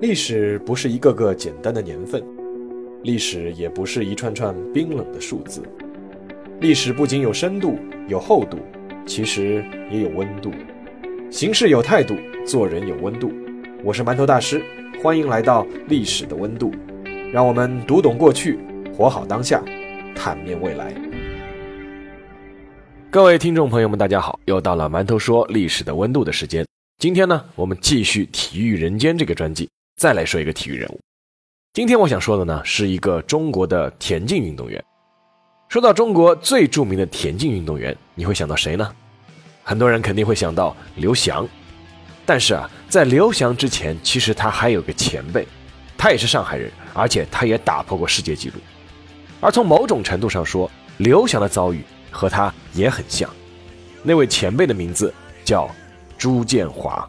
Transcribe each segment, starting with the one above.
历史不是一个个简单的年份，历史也不是一串串冰冷的数字。历史不仅有深度、有厚度，其实也有温度。行事有态度，做人有温度。我是馒头大师，欢迎来到历史的温度，让我们读懂过去，活好当下，坦面未来。各位听众朋友们，大家好，又到了馒头说历史的温度的时间。今天呢，我们继续《体育人间》这个专辑。再来说一个体育人物，今天我想说的呢，是一个中国的田径运动员。说到中国最著名的田径运动员，你会想到谁呢？很多人肯定会想到刘翔。但是啊，在刘翔之前，其实他还有个前辈，他也是上海人，而且他也打破过世界纪录。而从某种程度上说，刘翔的遭遇和他也很像。那位前辈的名字叫朱建华。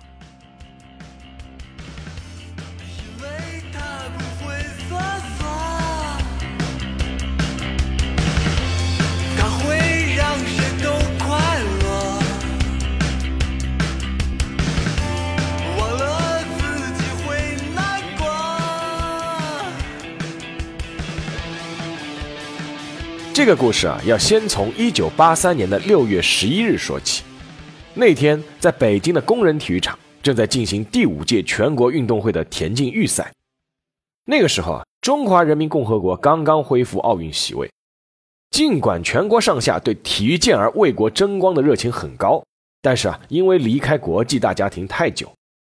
这个故事啊，要先从一九八三年的六月十一日说起。那天，在北京的工人体育场正在进行第五届全国运动会的田径预赛。那个时候啊，中华人民共和国刚刚恢复奥运席位。尽管全国上下对体育健儿为国争光的热情很高，但是啊，因为离开国际大家庭太久，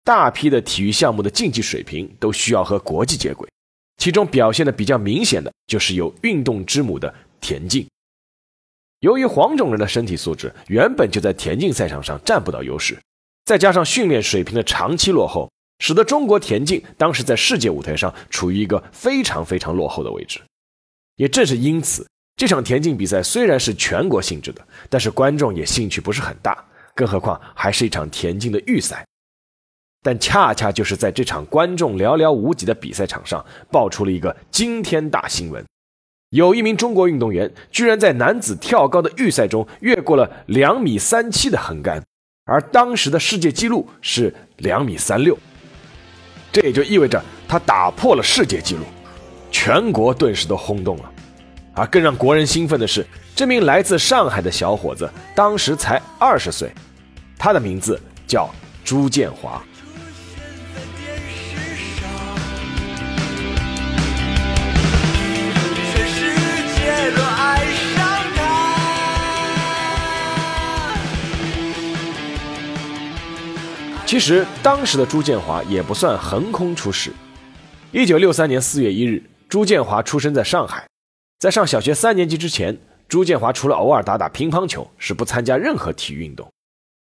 大批的体育项目的竞技水平都需要和国际接轨。其中表现的比较明显的就是有“运动之母”的。田径，由于黄种人的身体素质原本就在田径赛场上占不到优势，再加上训练水平的长期落后，使得中国田径当时在世界舞台上处于一个非常非常落后的位置。也正是因此，这场田径比赛虽然是全国性质的，但是观众也兴趣不是很大，更何况还是一场田径的预赛。但恰恰就是在这场观众寥寥无几的比赛场上，爆出了一个惊天大新闻。有一名中国运动员居然在男子跳高的预赛中越过了两米三七的横杆，而当时的世界纪录是两米三六，这也就意味着他打破了世界纪录，全国顿时都轰动了。而更让国人兴奋的是，这名来自上海的小伙子当时才二十岁，他的名字叫朱建华。其实当时的朱建华也不算横空出世。一九六三年四月一日，朱建华出生在上海。在上小学三年级之前，朱建华除了偶尔打打乒乓球，是不参加任何体育运动。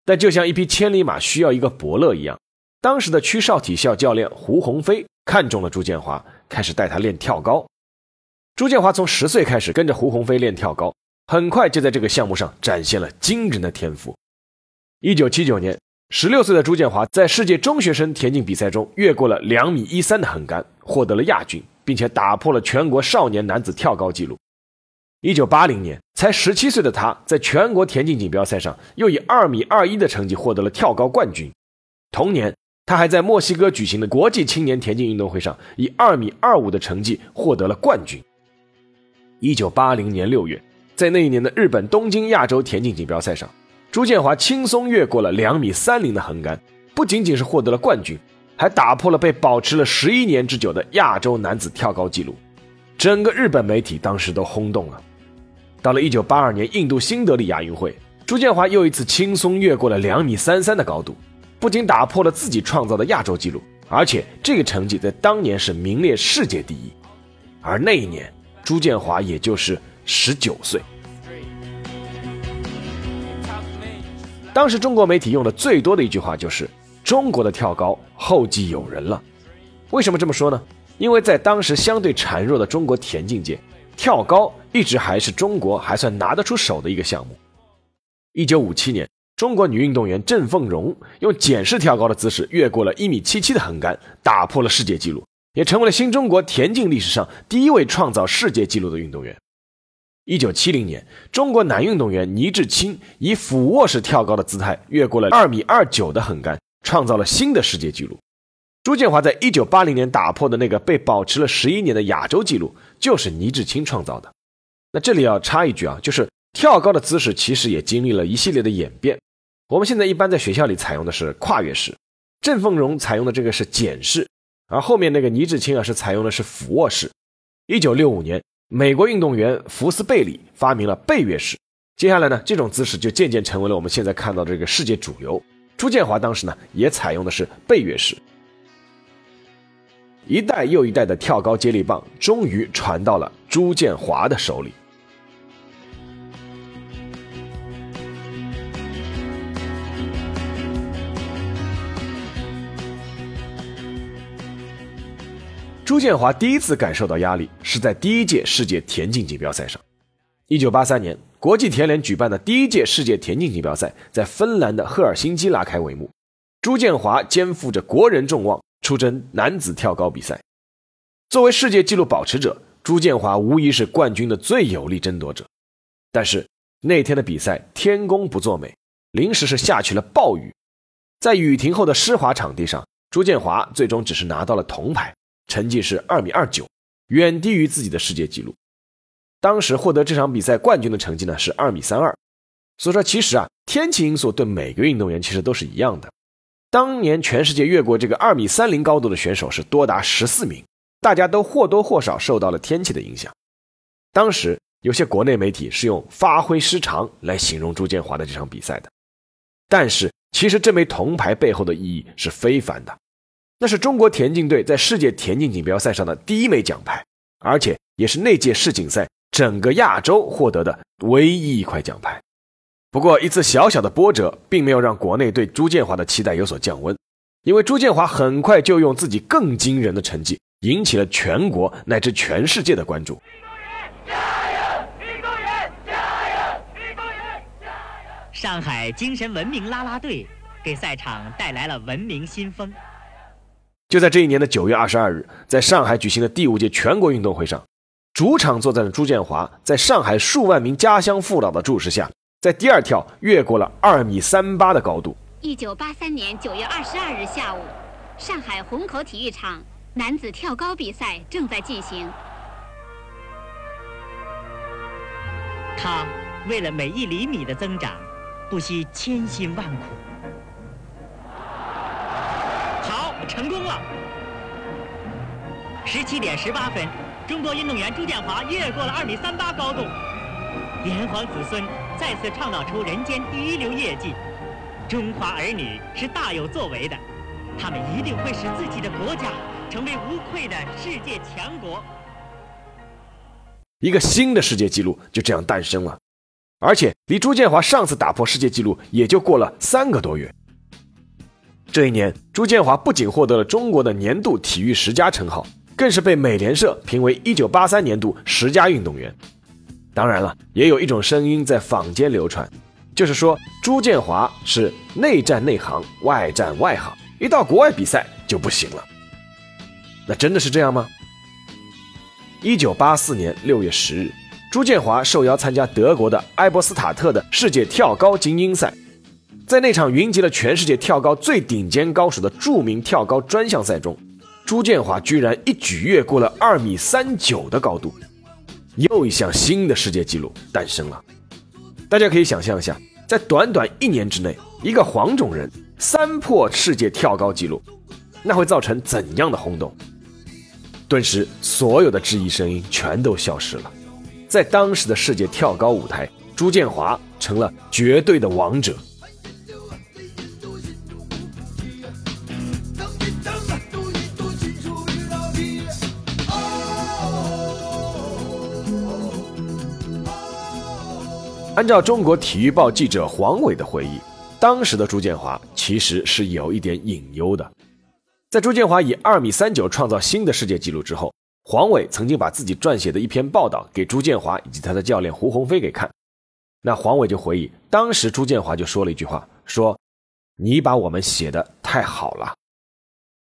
但就像一匹千里马需要一个伯乐一样，当时的区少体校教练胡鸿飞看中了朱建华，开始带他练跳高。朱建华从十岁开始跟着胡鸿飞练跳高，很快就在这个项目上展现了惊人的天赋。一九七九年。十六岁的朱建华在世界中学生田径比赛中越过了两米一三的横杆，获得了亚军，并且打破了全国少年男子跳高纪录。一九八零年，才十七岁的他在全国田径锦标赛上又以二米二一的成绩获得了跳高冠军。同年，他还在墨西哥举行的国际青年田径运动会上以二米二五的成绩获得了冠军。一九八零年六月，在那一年的日本东京亚洲田径锦标赛上。朱建华轻松越过了两米三零的横杆，不仅仅是获得了冠军，还打破了被保持了十一年之久的亚洲男子跳高纪录。整个日本媒体当时都轰动了。到了一九八二年印度新德里亚运会，朱建华又一次轻松越过了两米三三的高度，不仅打破了自己创造的亚洲纪录，而且这个成绩在当年是名列世界第一。而那一年，朱建华也就是十九岁。当时中国媒体用的最多的一句话就是“中国的跳高后继有人了”。为什么这么说呢？因为在当时相对孱弱的中国田径界，跳高一直还是中国还算拿得出手的一个项目。一九五七年，中国女运动员郑凤荣用简式跳高的姿势越过了一米七七的横杆，打破了世界纪录，也成为了新中国田径历史上第一位创造世界纪录的运动员。一九七零年，中国男运动员倪志清以俯卧式跳高的姿态越过了二米二九的横杆，创造了新的世界纪录。朱建华在一九八零年打破的那个被保持了十一年的亚洲纪录，就是倪志清创造的。那这里要插一句啊，就是跳高的姿势其实也经历了一系列的演变。我们现在一般在学校里采用的是跨越式，郑凤荣采用的这个是简式，而后面那个倪志清啊是采用的是俯卧式。一九六五年，美国运动员福斯贝里发明了背跃式。接下来呢，这种姿势就渐渐成为了我们现在看到的这个世界主流。朱建华当时呢也采用的是背跃式。一代又一代的跳高接力棒终于传到了朱建华的手里。朱建华第一次感受到压力是在第一届世界田径锦标赛上。一九八三年，国际田联举办的第一届世界田径锦标赛在芬兰的赫尔辛基拉开帷幕。朱建华肩负着国人众望，出征男子跳高比赛。作为世界纪录保持者，朱建华无疑是冠军的最有力争夺者。但是那天的比赛天公不作美，临时是下起了暴雨。在雨停后的湿滑场地上，朱建华最终只是拿到了铜牌。成绩是二米二九，远低于自己的世界纪录。当时获得这场比赛冠军的成绩呢是二米三二。所以说，其实啊，天气因素对每个运动员其实都是一样的。当年全世界越过这个二米三零高度的选手是多达十四名，大家都或多或少受到了天气的影响。当时有些国内媒体是用“发挥失常”来形容朱建华的这场比赛的，但是其实这枚铜牌背后的意义是非凡的。那是中国田径队在世界田径锦标赛上的第一枚奖牌，而且也是那届世锦赛整个亚洲获得的唯一一块奖牌。不过，一次小小的波折并没有让国内对朱建华的期待有所降温，因为朱建华很快就用自己更惊人的成绩引起了全国乃至全世界的关注。加油，运动员！加油，运动员！加油！上海精神文明啦啦队给赛场带来了文明新风。就在这一年的九月二十二日，在上海举行的第五届全国运动会上，主场作战的朱建华，在上海数万名家乡父老的注视下，在第二跳越过了二米三八的高度。一九八三年九月二十二日下午，上海虹口体育场男子跳高比赛正在进行。他为了每一厘米的增长，不惜千辛万苦。成功了！十七点十八分，中国运动员朱建华越过了二米三八高度，炎黄子孙再次创造出人间第一流业绩。中华儿女是大有作为的，他们一定会使自己的国家成为无愧的世界强国。一个新的世界纪录就这样诞生了，而且离朱建华上次打破世界纪录也就过了三个多月。这一年，朱建华不仅获得了中国的年度体育十佳称号，更是被美联社评为1983年度十佳运动员。当然了，也有一种声音在坊间流传，就是说朱建华是内战内行，外战外行，一到国外比赛就不行了。那真的是这样吗？1984年6月10日，朱建华受邀参加德国的埃伯斯塔特的世界跳高精英赛。在那场云集了全世界跳高最顶尖高手的著名跳高专项赛中，朱建华居然一举越过了二米三九的高度，又一项新的世界纪录诞生了。大家可以想象一下，在短短一年之内，一个黄种人三破世界跳高纪录，那会造成怎样的轰动？顿时，所有的质疑声音全都消失了。在当时的世界跳高舞台，朱建华成了绝对的王者。按照中国体育报记者黄伟的回忆，当时的朱建华其实是有一点隐忧的。在朱建华以二米三九创造新的世界纪录之后，黄伟曾经把自己撰写的一篇报道给朱建华以及他的教练胡鸿飞给看。那黄伟就回忆，当时朱建华就说了一句话，说：“你把我们写的太好了。”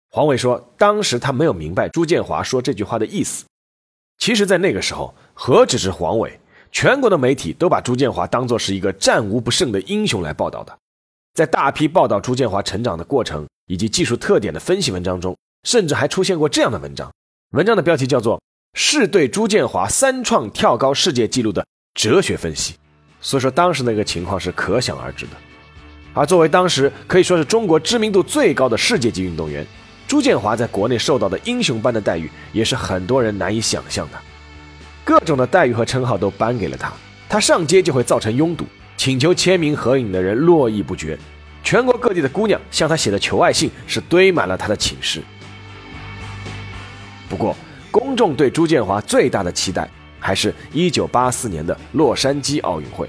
黄伟说，当时他没有明白朱建华说这句话的意思。其实，在那个时候，何止是黄伟。全国的媒体都把朱建华当作是一个战无不胜的英雄来报道的，在大批报道朱建华成长的过程以及技术特点的分析文章中，甚至还出现过这样的文章，文章的标题叫做《是对朱建华三创跳高世界纪录的哲学分析》。所以说，当时那个情况是可想而知的。而作为当时可以说是中国知名度最高的世界级运动员，朱建华在国内受到的英雄般的待遇，也是很多人难以想象的。各种的待遇和称号都颁给了他，他上街就会造成拥堵，请求签名合影的人络绎不绝，全国各地的姑娘向他写的求爱信是堆满了他的寝室。不过，公众对朱建华最大的期待，还是一九八四年的洛杉矶奥运会。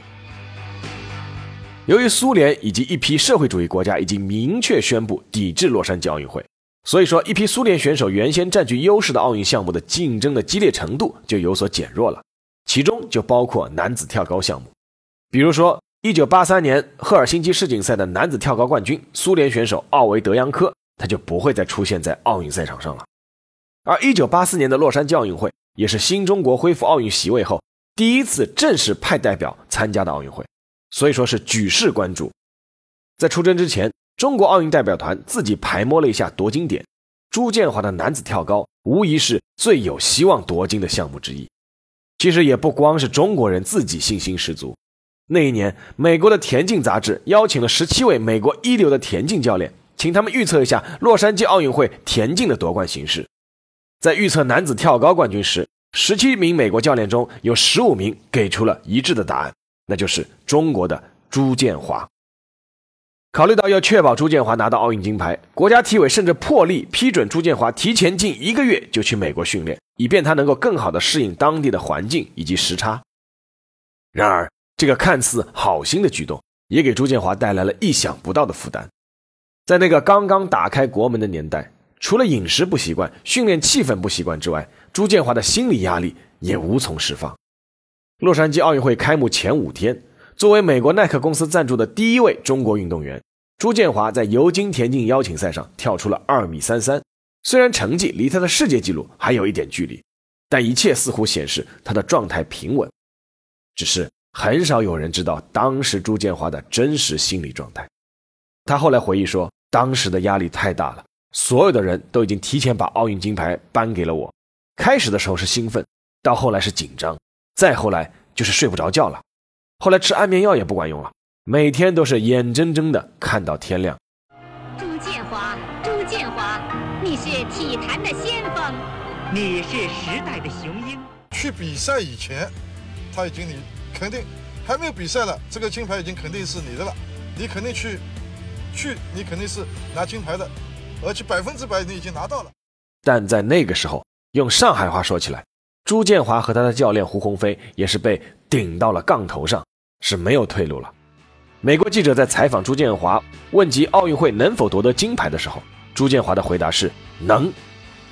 由于苏联以及一批社会主义国家已经明确宣布抵制洛杉矶奥运会，所以说一批苏联选手原先占据优势的奥运项目的竞争的激烈程度就有所减弱了，其中就包括男子跳高项目。比如说，一九八三年赫尔辛基世锦赛的男子跳高冠军苏联选手奥维德扬科，他就不会再出现在奥运赛场上了。而一九八四年的洛杉矶奥运会，也是新中国恢复奥运席位后第一次正式派代表参加的奥运会。所以说是举世关注。在出征之前，中国奥运代表团自己排摸了一下夺金点，朱建华的男子跳高无疑是最有希望夺金的项目之一。其实也不光是中国人自己信心十足。那一年，美国的田径杂志邀请了十七位美国一流的田径教练，请他们预测一下洛杉矶奥运会田径的夺冠形势。在预测男子跳高冠军时，十七名美国教练中有十五名给出了一致的答案。那就是中国的朱建华。考虑到要确保朱建华拿到奥运金牌，国家体委甚至破例批准朱建华提前近一个月就去美国训练，以便他能够更好的适应当地的环境以及时差。然而，这个看似好心的举动，也给朱建华带来了意想不到的负担。在那个刚刚打开国门的年代，除了饮食不习惯、训练气氛不习惯之外，朱建华的心理压力也无从释放。洛杉矶奥运会开幕前五天，作为美国耐克公司赞助的第一位中国运动员，朱建华在尤金田径邀请赛上跳出了二米三三。虽然成绩离他的世界纪录还有一点距离，但一切似乎显示他的状态平稳。只是很少有人知道当时朱建华的真实心理状态。他后来回忆说，当时的压力太大了，所有的人都已经提前把奥运金牌颁给了我。开始的时候是兴奋，到后来是紧张。再后来就是睡不着觉了，后来吃安眠药也不管用了，每天都是眼睁睁的看到天亮。朱建华，朱建华，你是体坛的先锋，你是时代的雄鹰。去比赛以前，他已经你肯定还没有比赛了，这个金牌已经肯定是你的了，你肯定去去，你肯定是拿金牌的，而且百分之百你已经拿到了。但在那个时候，用上海话说起来。朱建华和他的教练胡鸿飞也是被顶到了杠头上，是没有退路了。美国记者在采访朱建华，问及奥运会能否夺得金牌的时候，朱建华的回答是能。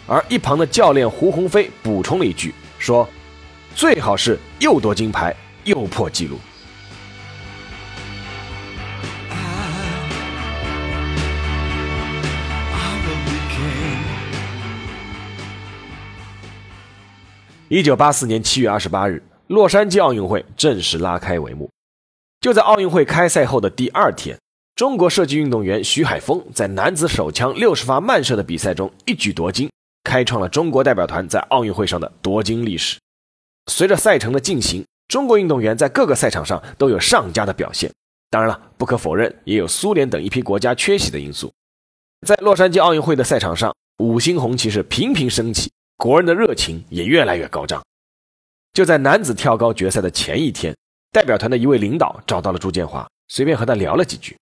而一旁的教练胡鸿飞补充了一句，说：“最好是又夺金牌又破纪录。”一九八四年七月二十八日，洛杉矶奥运会正式拉开帷幕。就在奥运会开赛后的第二天，中国射击运动员徐海峰在男子手枪六十发慢射的比赛中一举夺金，开创了中国代表团在奥运会上的夺金历史。随着赛程的进行，中国运动员在各个赛场上都有上佳的表现。当然了，不可否认，也有苏联等一批国家缺席的因素。在洛杉矶奥运会的赛场上，五星红旗是频频升起。国人的热情也越来越高涨。就在男子跳高决赛的前一天，代表团的一位领导找到了朱建华，随便和他聊了几句。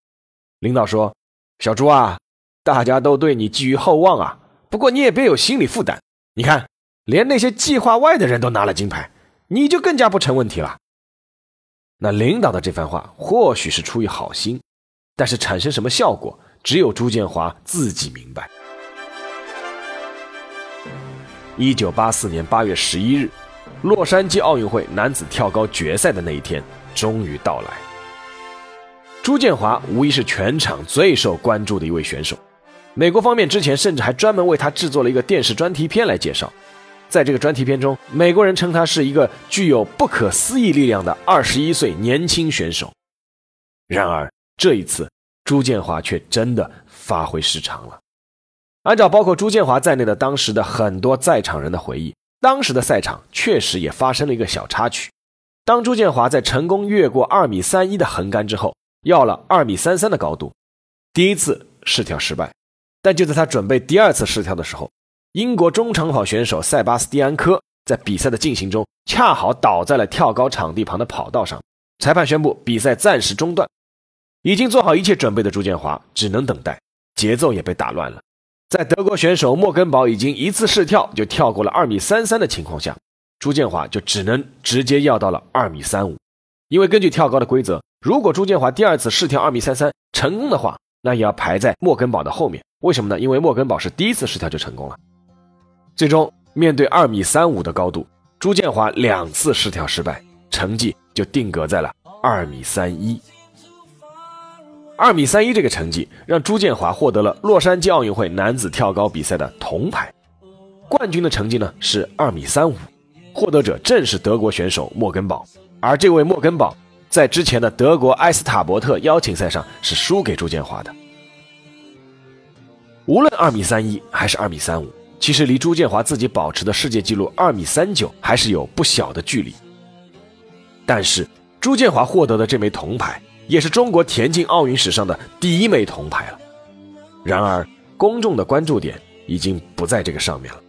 领导说：“小朱啊，大家都对你寄予厚望啊，不过你也别有心理负担。你看，连那些计划外的人都拿了金牌，你就更加不成问题了。”那领导的这番话或许是出于好心，但是产生什么效果，只有朱建华自己明白。一九八四年八月十一日，洛杉矶奥运会男子跳高决赛的那一天终于到来。朱建华无疑是全场最受关注的一位选手，美国方面之前甚至还专门为他制作了一个电视专题片来介绍。在这个专题片中，美国人称他是一个具有不可思议力量的二十一岁年轻选手。然而这一次，朱建华却真的发挥失常了。按照包括朱建华在内的当时的很多在场人的回忆，当时的赛场确实也发生了一个小插曲。当朱建华在成功越过二米三一的横杆之后，要了二米三三的高度，第一次试跳失败。但就在他准备第二次试跳的时候，英国中长跑选手塞巴斯蒂安科在比赛的进行中恰好倒在了跳高场地旁的跑道上，裁判宣布比赛暂时中断。已经做好一切准备的朱建华只能等待，节奏也被打乱了。在德国选手莫根堡已经一次试跳就跳过了二米三三的情况下，朱建华就只能直接要到了二米三五。因为根据跳高的规则，如果朱建华第二次试跳二米三三成功的话，那也要排在莫根堡的后面。为什么呢？因为莫根堡是第一次试跳就成功了。最终面对二米三五的高度，朱建华两次试跳失败，成绩就定格在了二米三一。二米三一这个成绩让朱建华获得了洛杉矶奥运会男子跳高比赛的铜牌，冠军的成绩呢是二米三五，获得者正是德国选手莫根堡，而这位莫根堡在之前的德国埃斯塔伯特邀请赛上是输给朱建华的。无论二米三一还是二米三五，其实离朱建华自己保持的世界纪录二米三九还是有不小的距离，但是朱建华获得的这枚铜牌。也是中国田径奥运史上的第一枚铜牌了。然而，公众的关注点已经不在这个上面了。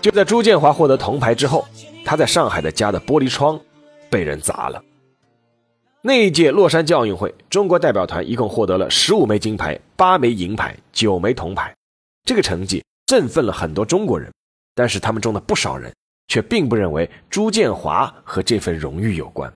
就在朱建华获得铜牌之后，他在上海的家的玻璃窗被人砸了。那一届洛杉矶奥运会，中国代表团一共获得了十五枚金牌、八枚银牌、九枚铜牌，这个成绩振奋了很多中国人。但是他们中的不少人却并不认为朱建华和这份荣誉有关。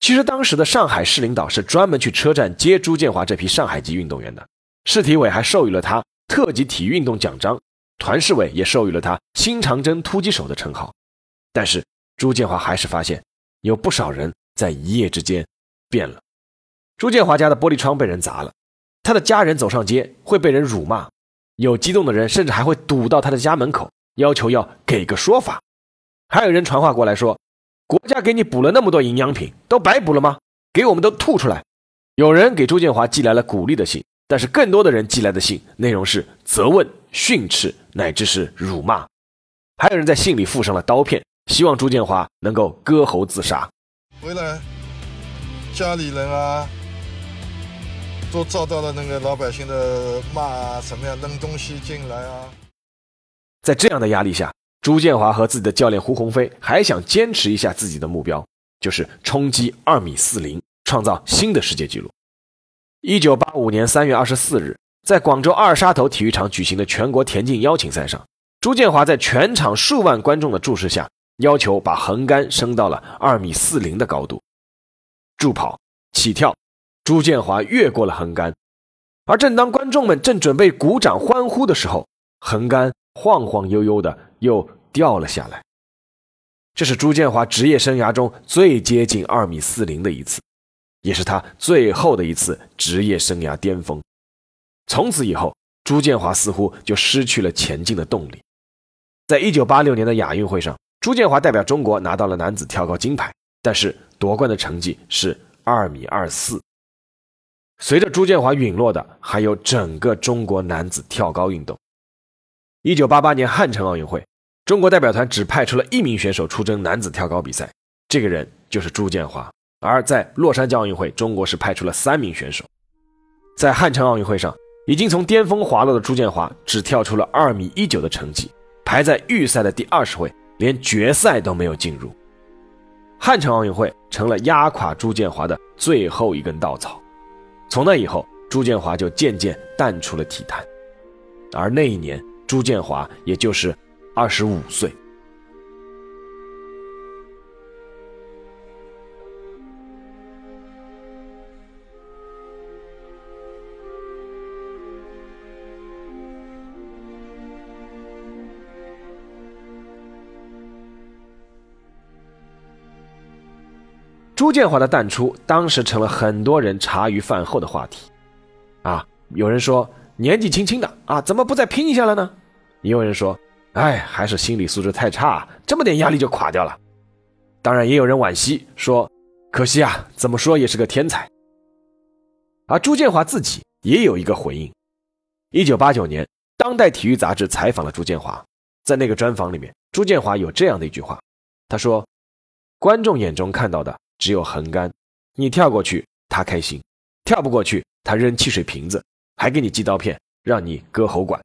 其实当时的上海市领导是专门去车站接朱建华这批上海籍运动员的，市体委还授予了他特级体育运动奖章，团市委也授予了他新长征突击手的称号。但是朱建华还是发现有不少人。在一夜之间，变了。朱建华家的玻璃窗被人砸了，他的家人走上街会被人辱骂，有激动的人甚至还会堵到他的家门口，要求要给个说法。还有人传话过来说，国家给你补了那么多营养品，都白补了吗？给我们都吐出来。有人给朱建华寄来了鼓励的信，但是更多的人寄来的信内容是责问、训斥，乃至是辱骂。还有人在信里附上了刀片，希望朱建华能够割喉自杀。回来，家里人啊，都遭到了那个老百姓的骂，什么样扔东西进来啊？在这样的压力下，朱建华和自己的教练胡鸿飞还想坚持一下自己的目标，就是冲击二米四零，创造新的世界纪录。一九八五年三月二十四日，在广州二沙头体育场举行的全国田径邀请赛上，朱建华在全场数万观众的注视下。要求把横杆升到了二米四零的高度，助跑起跳，朱建华越过了横杆，而正当观众们正准备鼓掌欢呼的时候，横杆晃晃悠悠的又掉了下来。这是朱建华职业生涯中最接近二米四零的一次，也是他最后的一次职业生涯巅峰。从此以后，朱建华似乎就失去了前进的动力。在一九八六年的亚运会上。朱建华代表中国拿到了男子跳高金牌，但是夺冠的成绩是二米二四。随着朱建华陨落的，还有整个中国男子跳高运动。一九八八年汉城奥运会，中国代表团只派出了一名选手出征男子跳高比赛，这个人就是朱建华。而在洛杉矶奥运会，中国是派出了三名选手。在汉城奥运会上，已经从巅峰滑落的朱建华，只跳出了二米一九的成绩，排在预赛的第二十位。连决赛都没有进入，汉城奥运会成了压垮朱建华的最后一根稻草。从那以后，朱建华就渐渐淡出了体坛，而那一年，朱建华也就是二十五岁。朱建华的淡出，当时成了很多人茶余饭后的话题。啊，有人说年纪轻轻的啊，怎么不再拼一下了呢？也有人说，哎，还是心理素质太差，这么点压力就垮掉了。当然，也有人惋惜说：“可惜啊，怎么说也是个天才。”而朱建华自己也有一个回应。一九八九年，《当代体育》杂志采访了朱建华，在那个专访里面，朱建华有这样的一句话，他说：“观众眼中看到的只有横杆，你跳过去，他开心；跳不过去，他扔汽水瓶子，还给你寄刀片，让你割喉管。”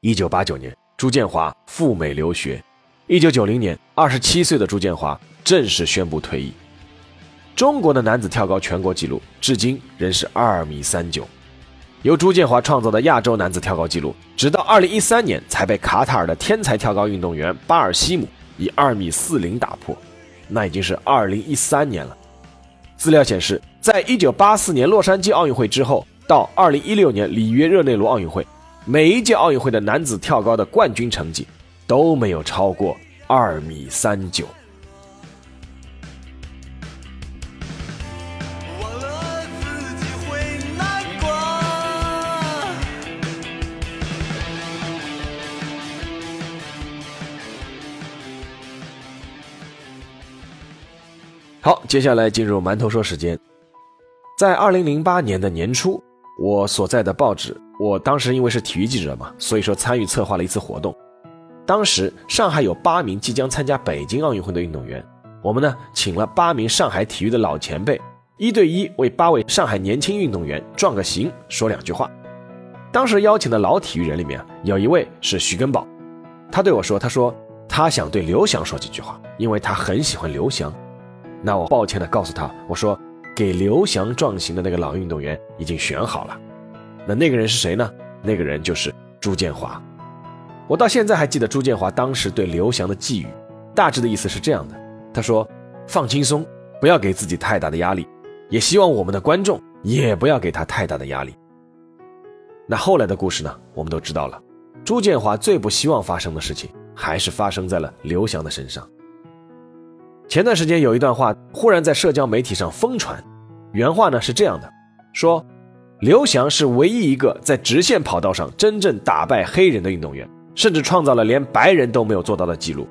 一九八九年，朱建华赴美留学。一九九零年，二十七岁的朱建华正式宣布退役。中国的男子跳高全国纪录至今仍是二米三九，由朱建华创造的亚洲男子跳高纪录，直到二零一三年才被卡塔尔的天才跳高运动员巴尔西姆以二米四零打破，那已经是二零一三年了。资料显示，在一九八四年洛杉矶奥运会之后，到二零一六年里约热内卢奥运会，每一届奥运会的男子跳高的冠军成绩都没有超过二米三九。接下来进入馒头说时间。在二零零八年的年初，我所在的报纸，我当时因为是体育记者嘛，所以说参与策划了一次活动。当时上海有八名即将参加北京奥运会的运动员，我们呢请了八名上海体育的老前辈，一对一为八位上海年轻运动员壮个行，说两句话。当时邀请的老体育人里面有一位是徐根宝，他对我说：“他说他想对刘翔说几句话，因为他很喜欢刘翔。”那我抱歉的告诉他，我说给刘翔壮行的那个老运动员已经选好了。那那个人是谁呢？那个人就是朱建华。我到现在还记得朱建华当时对刘翔的寄语，大致的意思是这样的：他说放轻松，不要给自己太大的压力，也希望我们的观众也不要给他太大的压力。那后来的故事呢？我们都知道了。朱建华最不希望发生的事情，还是发生在了刘翔的身上。前段时间有一段话忽然在社交媒体上疯传，原话呢是这样的：说刘翔是唯一一个在直线跑道上真正打败黑人的运动员，甚至创造了连白人都没有做到的记录。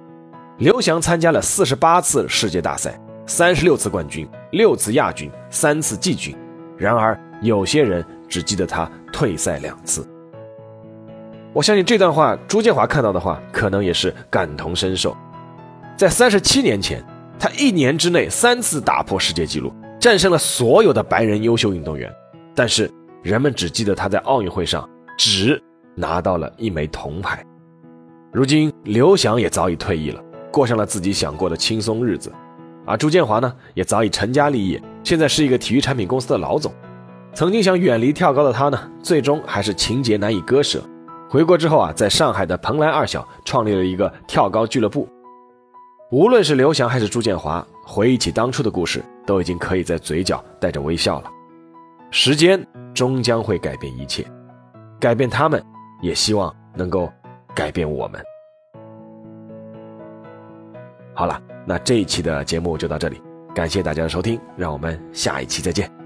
刘翔参加了四十八次世界大赛，三十六次冠军，六次亚军，三次季军。然而有些人只记得他退赛两次。我相信这段话朱建华看到的话，可能也是感同身受。在三十七年前。他一年之内三次打破世界纪录，战胜了所有的白人优秀运动员，但是人们只记得他在奥运会上只拿到了一枚铜牌。如今刘翔也早已退役了，过上了自己想过的轻松日子，而朱建华呢，也早已成家立业，现在是一个体育产品公司的老总。曾经想远离跳高的他呢，最终还是情节难以割舍。回国之后啊，在上海的蓬莱二小创立了一个跳高俱乐部。无论是刘翔还是朱建华，回忆起当初的故事，都已经可以在嘴角带着微笑了。时间终将会改变一切，改变他们，也希望能够改变我们。好了，那这一期的节目就到这里，感谢大家的收听，让我们下一期再见。